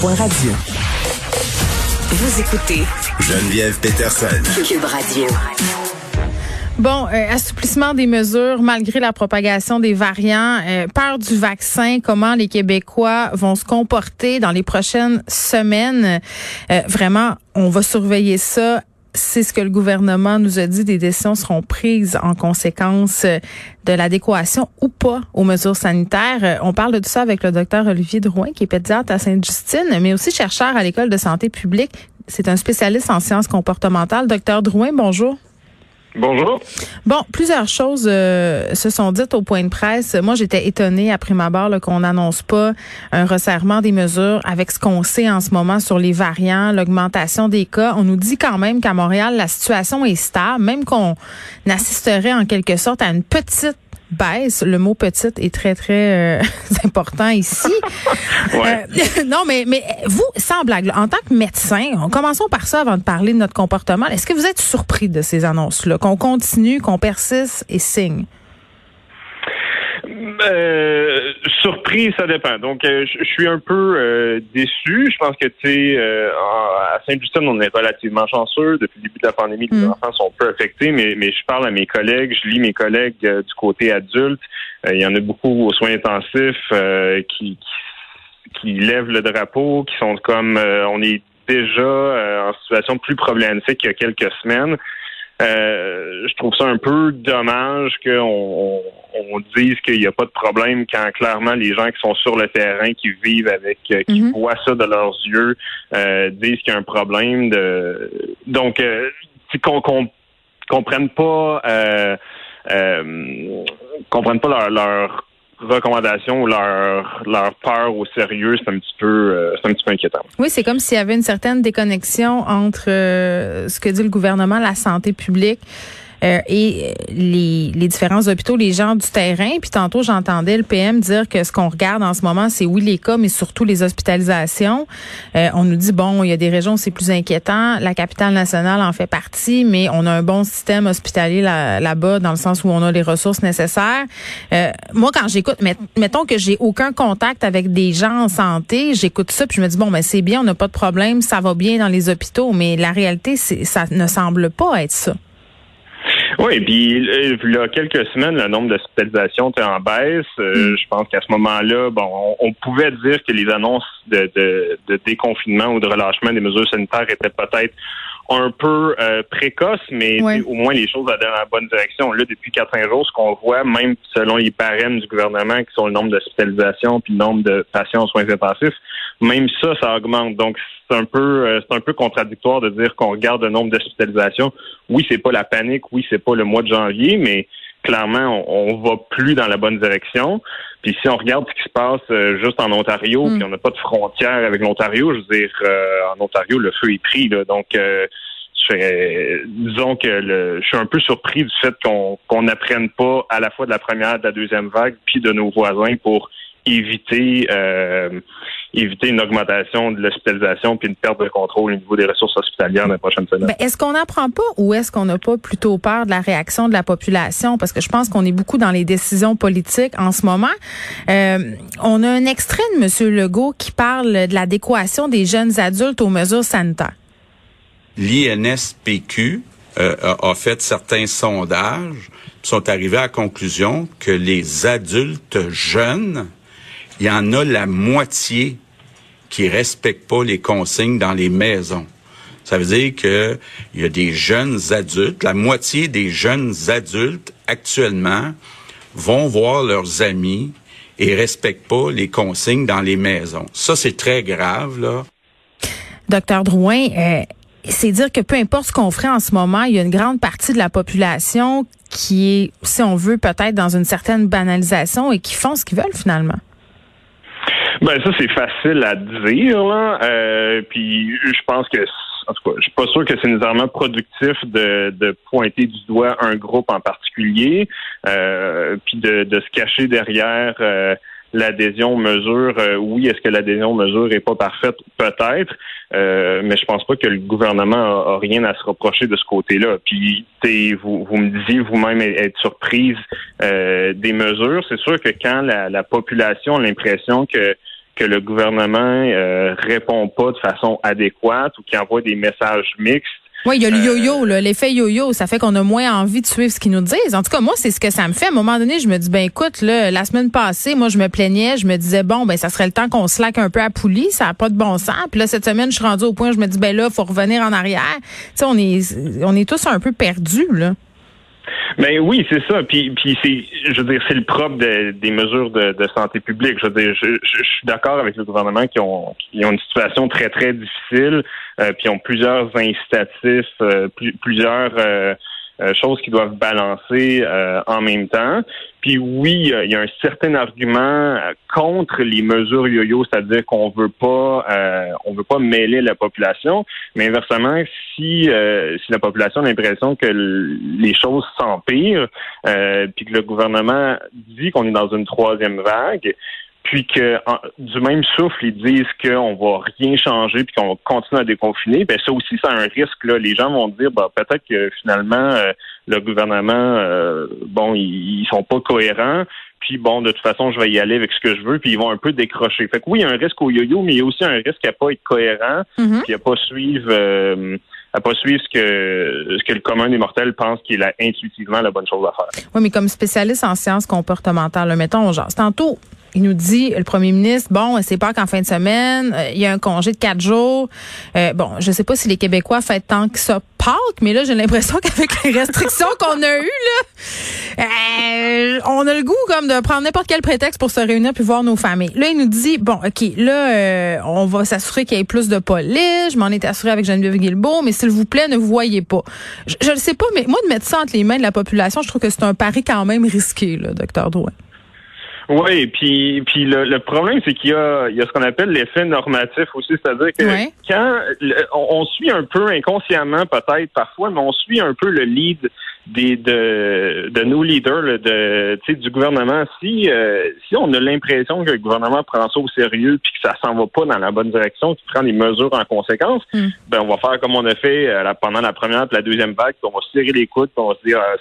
Point Radio. Vous écoutez Geneviève Peterson. Cube Radio. Bon, euh, assouplissement des mesures malgré la propagation des variants, euh, peur du vaccin, comment les Québécois vont se comporter dans les prochaines semaines. Euh, vraiment, on va surveiller ça c'est ce que le gouvernement nous a dit. Des décisions seront prises en conséquence de l'adéquation ou pas aux mesures sanitaires. On parle de ça avec le docteur Olivier Drouin, qui est pédiatre à Sainte-Justine, mais aussi chercheur à l'École de santé publique. C'est un spécialiste en sciences comportementales. Docteur Drouin, bonjour. Bonjour. Bon, plusieurs choses euh, se sont dites au point de presse. Moi, j'étais étonnée après ma barre qu'on n'annonce pas un resserrement des mesures avec ce qu'on sait en ce moment sur les variants, l'augmentation des cas. On nous dit quand même qu'à Montréal, la situation est stable, même qu'on assisterait en quelque sorte à une petite baisse. Le mot petite est très, très euh, important ici. Ouais. Euh, non, mais, mais vous, sans blague, là, en tant que médecin, commençons par ça avant de parler de notre comportement. Est-ce que vous êtes surpris de ces annonces-là, qu'on continue, qu'on persiste et signe? Euh, surpris, ça dépend. Donc, euh, je suis un peu euh, déçu. Je pense que, tu sais, euh, à Saint-Justine, on est relativement chanceux. Depuis le début de la pandémie, les Mm. enfants sont peu affectés, mais, mais je parle à mes collègues, je lis mes collègues euh, du côté adulte. Euh, Il y en a beaucoup aux soins intensifs euh, qui, qui, qui lèvent le drapeau, qui sont comme, euh, on est déjà euh, en situation plus problématique qu'il y a quelques semaines. Euh, je trouve ça un peu dommage qu'on on, on dise qu'il n'y a pas de problème quand clairement les gens qui sont sur le terrain, qui vivent avec, euh, qui Mhm. voient ça de leurs yeux, euh, disent qu'il y a un problème. De... Donc, euh, qu'on qu'on comprenne pas, euh, euh, comprennent pas leur, leur recommandations ou leur, leur peur au sérieux, c'est un petit peu, euh, c'est un petit peu inquiétant. Oui, c'est comme s'il y avait une certaine déconnexion entre euh, ce que dit le gouvernement, la santé publique. Euh, et les, les différents hôpitaux, les gens du terrain. Puis tantôt, j'entendais le PM dire que ce qu'on regarde en ce moment, c'est oui les cas, mais surtout les hospitalisations. Euh, on nous dit, bon, il y a des régions où c'est plus inquiétant. La capitale nationale en fait partie, mais on a un bon système hospitalier là- là-bas dans le sens où on a les ressources nécessaires. Euh, moi, quand j'écoute, met- mettons que j'ai aucun contact avec des gens en santé, j'écoute ça puis je me dis, bon, ben c'est bien, on n'a pas de problème, ça va bien dans les hôpitaux, mais la réalité, ça ne semble pas être ça. Oui, puis euh, il y a quelques semaines, le nombre d'hospitalisations était en baisse. Euh, Je pense qu'à ce moment-là, bon, on, on pouvait dire que les annonces de, de, de déconfinement ou de relâchement des mesures sanitaires étaient peut-être un peu euh, précoces, mais Ouais. au moins les choses allaient dans la bonne direction. Là, depuis 4 jours, ce qu'on voit, même selon les barèmes du gouvernement, qui sont le nombre d'hospitalisations puis le nombre de patients aux soins intensifs, même ça, ça augmente. Donc, c'est un peu, euh, c'est un peu contradictoire de dire qu'on regarde le nombre d'hospitalisations. Oui, c'est pas la panique. Oui, c'est pas le mois de janvier, mais clairement, on, on va plus dans la bonne direction. Puis si on regarde ce qui se passe euh, juste en Ontario, Mm. puis on n'a pas de frontière avec l'Ontario, je veux dire, euh, en Ontario, le feu est pris. Là, donc, euh, je disons que le, je suis un peu surpris du fait qu'on qu'on n'apprenne pas à la fois de la première, de la deuxième vague, puis de nos voisins pour éviter euh, éviter une augmentation de l'hospitalisation puis une perte de contrôle au niveau des ressources hospitalières dans les prochaines semaines. Ben, est-ce qu'on n'apprend pas ou est-ce qu'on n'a pas plutôt peur de la réaction de la population? Parce que je pense qu'on est beaucoup dans les décisions politiques en ce moment. Euh, on a un extrait de M. Legault qui parle de l'adéquation des jeunes adultes aux mesures sanitaires. l'INSPQ euh, a, a fait certains sondages, sont arrivés à la conclusion que les adultes jeunes, il y en a la moitié qui respectent pas les consignes dans les maisons. Ça veut dire que il y a des jeunes adultes, la moitié des jeunes adultes actuellement vont voir leurs amis et respectent pas les consignes dans les maisons. Ça, c'est très grave, là. Docteur Drouin, euh, c'est dire que peu importe ce qu'on ferait en ce moment, il y a une grande partie de la population qui est, si on veut, peut-être dans une certaine banalisation et qui font ce qu'ils veulent finalement. Ben ça c'est facile à dire là. Euh, puis je pense que en tout cas, je suis pas sûr que c'est nécessairement productif de, de pointer du doigt un groupe en particulier, euh, puis de, de se cacher derrière euh, l'adhésion mesure. Euh, oui, est-ce que l'adhésion mesure est pas parfaite? Peut-être, euh, mais je pense pas que le gouvernement a, rien à se reprocher de ce côté-là. Puis, vous, vous me disiez vous-même être surprise euh, des mesures. C'est sûr que quand la, la population a l'impression que que le gouvernement euh, répond pas de façon adéquate ou qui envoie des messages mixtes. Oui, il y a le euh, yo-yo, l'effet yo-yo, ça fait qu'on a moins envie de suivre ce qu'ils nous disent. En tout cas, moi, c'est ce que ça me fait. À un moment donné, je me dis, ben écoute, là, la semaine passée, moi, je me plaignais, je me disais, bon, ben ça serait le temps qu'on slack un peu à poulie, ça n'a pas de bon sens. Puis là, cette semaine, je suis rendue au point, je me dis, ben là, faut revenir en arrière. Tu sais, on est, on est tous un peu perdus, là. Ben oui, c'est ça. Puis, puis c'est, je veux dire, c'est le propre des mesures de, santé publique. Je veux dire, je, suis d'accord avec le gouvernement qui ont, qui ont une situation très très difficile, euh, puis ont plusieurs incitatifs, euh, plusieurs euh, euh, choses qui doivent balancer en même temps. Puis oui, il y a un certain argument contre les mesures yo-yo, c'est-à-dire qu'on veut pas, euh, on veut pas mêler la population. Mais inversement, si euh, si la population a l'impression que les choses s'empirent, euh, puis que le gouvernement dit qu'on est dans une troisième vague, puis que du même souffle, ils disent qu'on va rien changer puis qu'on continue à déconfiner, ben ça aussi, c'est un risque. Là. Les gens vont dire bah, peut-être que finalement, euh, le gouvernement, euh, bon, ils, sont pas cohérents. Puis bon, de toute façon, je vais y aller avec ce que je veux, puis ils vont un peu décrocher. Fait que oui, il y a un risque au yo-yo, mais il y a aussi un risque à pas être cohérent, mm-hmm. puis à pas suivre euh, à pas suivre ce que ce que le commun des mortels pense qu'il est intuitivement la bonne chose à faire. Oui, mais comme spécialiste en sciences comportementales, mettons, genre, tantôt, il nous dit, le premier ministre, bon, c'est pas qu'en fin de semaine, euh, il y a un congé de quatre jours. Euh, bon, je sais pas si les Québécois fêtent tant que ça Pâques, mais là, j'ai l'impression qu'avec les restrictions qu'on a eues, là, euh, on a le goût comme de prendre n'importe quel prétexte pour se réunir puis voir nos familles. Là, il nous dit, bon, OK, là, on va s'assurer qu'il y ait plus de police. Je m'en étais assuré avec Geneviève Guilbeault, mais s'il vous plaît, ne vous voyez pas. Je ne sais pas, mais moi, de mettre ça entre les mains de la population, je trouve que c'est un pari quand même risqué, là, docteur Drouin. Oui, puis puis le, problème c'est qu'il y a il y a ce qu'on appelle l'effet normatif aussi, c'est-à-dire que quand on, suit un peu inconsciemment peut-être parfois, mais on suit un peu le lead des de, de nos leaders de du gouvernement. Si euh, si on a l'impression que le gouvernement prend ça au sérieux puis que ça s'en va pas dans la bonne direction qu'il prend des mesures en conséquence hmm. ben on va faire comme on a fait euh, pendant la première et la deuxième vague on va serrer les coudes on va se dire ah,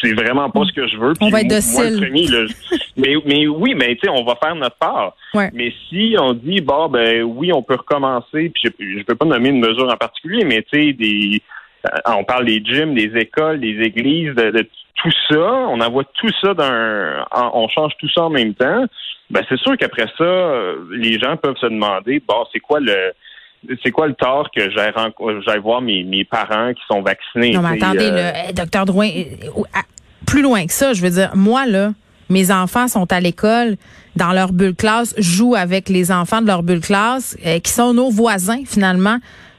c'est vraiment pas ce que je veux on va être docile. mais mais oui mais tu sais on va faire notre part. Mais si on dit bon ben oui on peut recommencer puis je, je peux pas nommer une mesure en particulier mais tu sais des euh, on parle des gyms, des écoles, des églises, de, tout ça. On envoie tout ça d'un, on change tout ça en même temps. Ben c'est sûr qu'après ça, euh, les gens peuvent se demander, bon, c'est quoi le c'est quoi le tort que j'aille voir mes, mes, parents qui sont vaccinés? Non, mais attendez, euh... docteur Drouin, plus loin que ça, je veux dire, moi, là, mes enfants sont à l'école, dans leur bulle classe, jouent avec les enfants de leur bulle classe, euh, qui sont nos voisins, finalement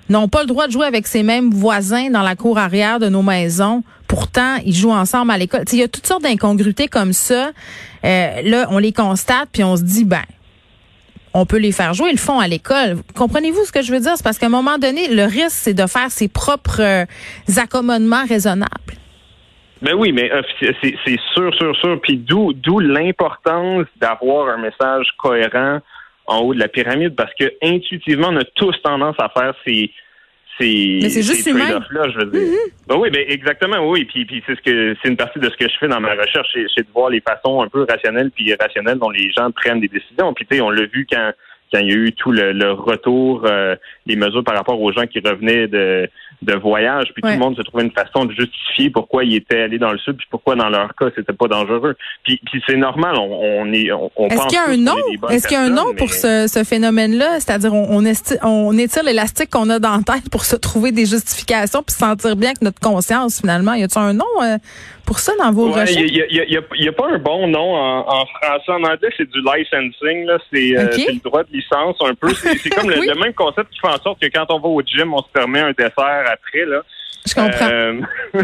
n'ont pas le droit de jouer avec ces mêmes voisins dans la cour arrière de nos maisons. Pourtant, ils jouent ensemble à l'école. Il y a toutes sortes d'incongruités comme ça. Euh, là, on les constate, puis on se dit, ben, on peut les faire jouer, ils le font à l'école. Comprenez-vous ce que je veux dire? C'est parce qu'à un moment donné, le risque, c'est de faire ses propres euh, accommodements raisonnables. Ben oui, mais euh, c'est sûr, sûr, sûr. Puis d'où d'où l'importance d'avoir un message cohérent en haut de la pyramide parce que intuitivement, on a tous tendance à faire ces ces, Mais c'est juste là je veux dire. Mm-hmm. Ben oui, ben exactement, oui. Puis, puis c'est ce que c'est une partie de ce que je fais dans ma recherche, c'est de voir les façons un peu rationnelles puis irrationnelles dont les gens prennent des décisions. Puis tu sais, on l'a vu quand quand il y a eu tout le, retour, euh, les mesures par rapport aux gens qui revenaient de, de voyage, puis tout le monde se trouvait une façon de justifier pourquoi ils étaient allés dans le sud, puis pourquoi dans leur cas c'était pas dangereux. Puis, puis c'est normal, on, est, on, Est-ce qu'il y a un nom? Est-ce qu'il y a un nom pour ce, ce phénomène-là? C'est-à-dire on, on, on étire l'élastique qu'on a dans la tête pour se trouver des justifications puis se sentir bien avec notre conscience finalement. Y a-t-il un nom euh, pour ça dans vos recherches? Il y, a, pas un bon nom en, français. En anglais, c'est du licensing. Là, c'est, euh, le droit de licence un peu. C'est, comme le, même concept qui fait en sorte que quand on va au gym, on se permet un dessert après. Là. Je comprends. Euh,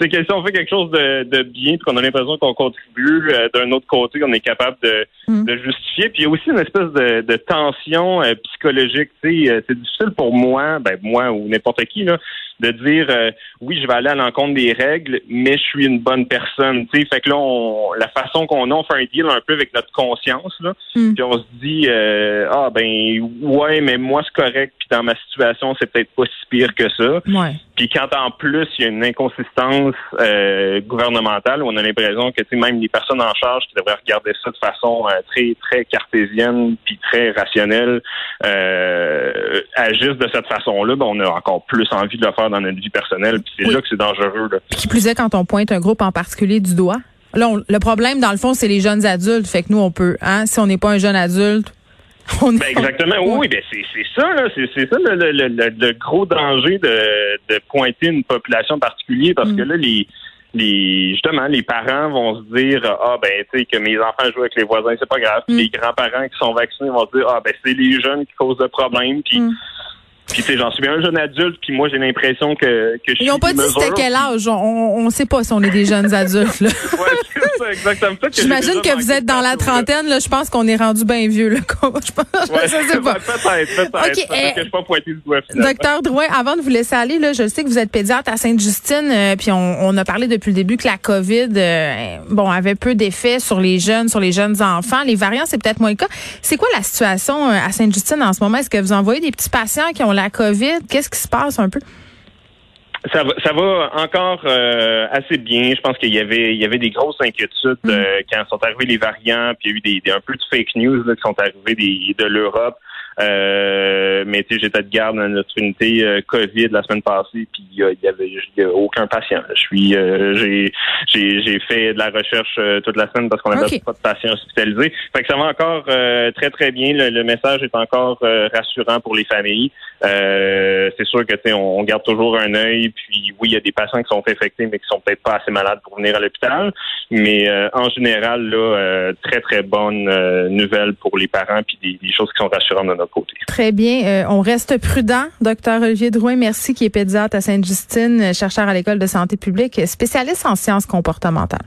c'est que si on fait quelque chose de, de bien, qu'on a l'impression qu'on contribue, euh, d'un autre côté, on est capable de, Mm. de justifier. Puis il y a aussi une espèce de, de tension euh, psychologique. Tu sais, euh, c'est difficile pour moi, ben moi ou n'importe qui, là, de dire euh, oui, je vais aller à l'encontre des règles, mais je suis une bonne personne. Tu sais, fait que là, on, la façon qu'on a, on fait un deal un peu avec notre conscience, là. Mm. Puis on se dit euh, ah ben ouais, mais moi c'est correct. Puis dans ma situation, c'est peut-être pas si pire que ça. Ouais. Puis quand en plus il y a une inconsistance euh, gouvernementale, on a l'impression que tu sais, même les personnes en charge qui devraient regarder ça de façon euh, très très cartésienne puis très rationnelle euh, agissent de cette façon-là, ben, on a encore plus envie de le faire dans notre vie personnelle. Puis c'est Oui. là que c'est dangereux. Là. Puis qui plus est quand on pointe un groupe en particulier du doigt. Là, on- le problème, dans le fond, c'est les jeunes adultes. Fait que nous, on peut, hein, si on n'est pas un jeune adulte. Ben exactement. Oui, oui, ben c'est c'est ça, là. C'est c'est ça le, le, le, le- gros danger de, de pointer une population particulière parce Mm. que là, les les justement, les parents vont se dire Ah ben tu sais que mes enfants jouent avec les voisins, c'est pas grave. Puis Mm. les grands-parents qui sont vaccinés vont se dire Ah ben c'est les jeunes qui causent le problème. Puis Mm. Puis j'en suis bien un jeune adulte, puis moi j'ai l'impression que, que je Ils n'ont pas dit c'était quel âge. On, on sait pas si on est des jeunes adultes. là. Ouais, c'est ça, exactement. Que J'imagine que vous êtes dans la trentaine. Là, je pense qu'on est rendu bien vieux. Là. je pense, Ouais, je sais pas. peut-être, peut-être. Eh, que je suis pas pointé du doigt finalement. Docteur Drouin, avant de vous laisser aller, là, je sais que vous êtes pédiatre à Sainte-Justine, euh, puis on, on a parlé depuis le début que la COVID, euh, bon, avait peu d'effet sur les jeunes, sur les jeunes enfants. Les variants, c'est peut-être moins le cas. C'est quoi la situation euh, à Sainte-Justine en ce moment? Est-ce que vous envoyez des petits patients qui ont la COVID? Qu'est-ce qui se passe un peu? Ça va, ça va encore euh, assez bien. Je pense qu'il y avait, il y avait des grosses inquiétudes Mm. euh, quand sont arrivés les variants, puis il y a eu des, des- un peu de fake news là, qui sont arrivés des, de l'Europe. Euh, mais tu sais, j'étais de garde dans notre unité euh, COVID la semaine passée, puis il il y avait y a aucun patient. Je suis, euh, j'ai, j'ai, fait de la recherche euh, toute la semaine parce qu'on avait Ok. pas de patients hospitalisés. Fait que ça va encore euh, très très bien. Le, le message est encore euh, rassurant pour les familles. Euh, c'est sûr que tu sais, on, on garde toujours un œil. Puis oui, il y a des patients qui sont infectés, mais qui sont peut-être pas assez malades pour venir à l'hôpital. Mais euh, en général, là, euh, très très bonne euh, nouvelle pour les parents, puis des, des choses qui sont rassurantes notre Très bien. Euh, on reste prudent. Docteur Olivier Drouin, merci, qui est pédiatre à Sainte-Justine, chercheur à l'École de santé publique, spécialiste en sciences comportementales.